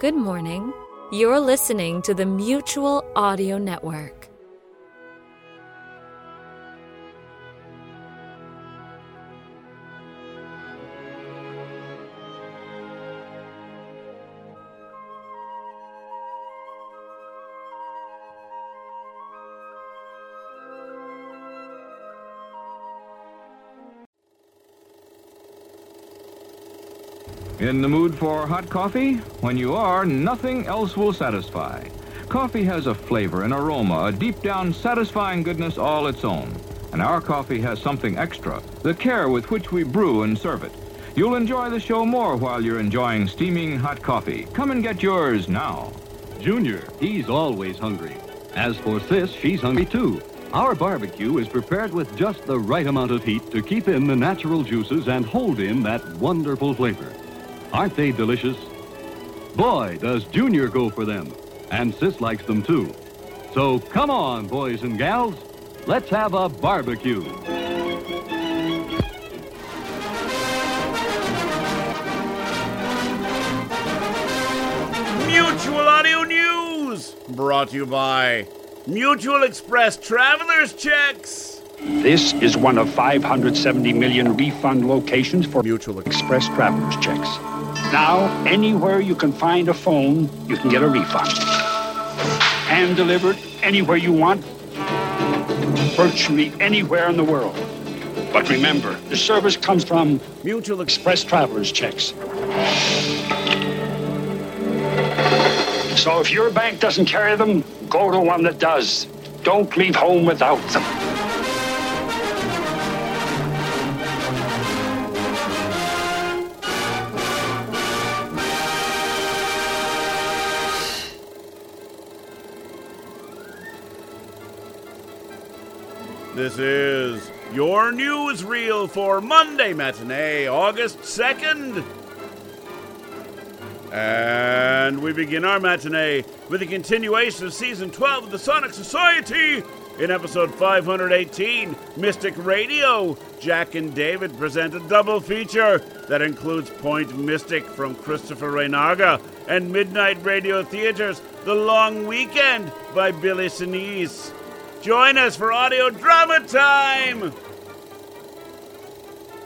Good morning. You're listening to the Mutual Audio Network. In the mood for hot coffee? When you are, nothing else will satisfy. Coffee has a flavor, an aroma, a deep down satisfying goodness all its own. And our coffee has something extra, the care with which we brew and serve it. You'll enjoy the show more while you're enjoying steaming hot coffee. Come and get yours now. Junior, he's always hungry. As for Sis, she's hungry too. Our barbecue is prepared with just the right amount of heat to keep in the natural juices and hold in that wonderful flavor. Aren't they delicious? Boy, does Junior go for them. And Sis likes them too. So come on, boys and gals. Let's have a barbecue. Mutual Audio News, brought to you by Mutual Express Traveler's Checks. This is one of 570 million refund locations for Mutual Express traveler's checks. Now, anywhere you can find a phone, you can get a refund. And delivered anywhere you want, virtually anywhere in the world. But remember, the service comes from Mutual Express. Traveler's checks. So if your bank doesn't carry them, go to one that does. Don't leave home without them. This is your newsreel for Monday matinee, August 2nd. And we begin our matinee with a continuation of season 12 of the Sonic Society. In episode 518, Mystic Radio, Jack and David present a double feature that includes Point Mystic from Christopher Reinagel and Midnight Radio Theater's The Long Weekend by Billy Sinise. Join us for audio drama time!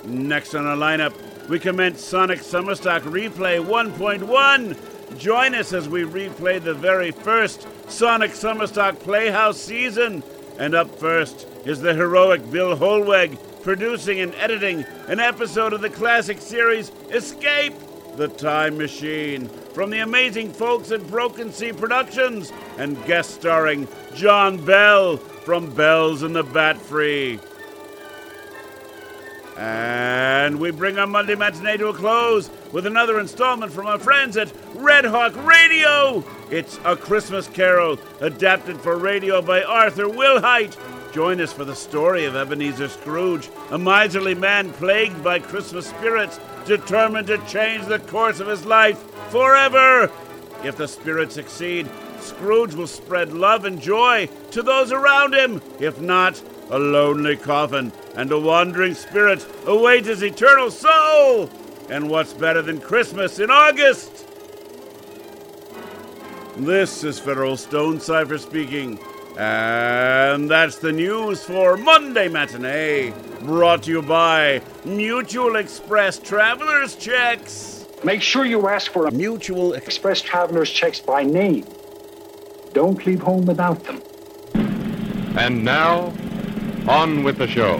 Next on our lineup, we commence Sonic Summerstock Replay 1.1. Join us as we replay the very first Sonic Summerstock Playhouse season. And up first is the heroic Bill Hollweg producing and editing an episode of the classic series Escape the Time Machine from the amazing folks at Broken Sea Productions and guest starring John Bell from Bells and the Bat Free. And we bring our Monday matinee to a close with another installment from our friends at Red Hawk Radio. It's A Christmas Carol, adapted for radio by Arthur Wilhite. Join us for the story of Ebenezer Scrooge, a miserly man plagued by Christmas spirits, determined to change the course of his life forever. If the spirits succeed, Scrooge will spread love and joy to those around him. If not, a lonely coffin and a wandering spirit await his eternal soul. And what's better than Christmas in August? This is Federal Stone Cipher speaking. And that's the news for Monday Matinee, brought to you by Mutual Express Traveler's Checks. Make sure you ask for a Mutual Express. Express traveler's checks by name. Don't leave home without them. And now, on with the show.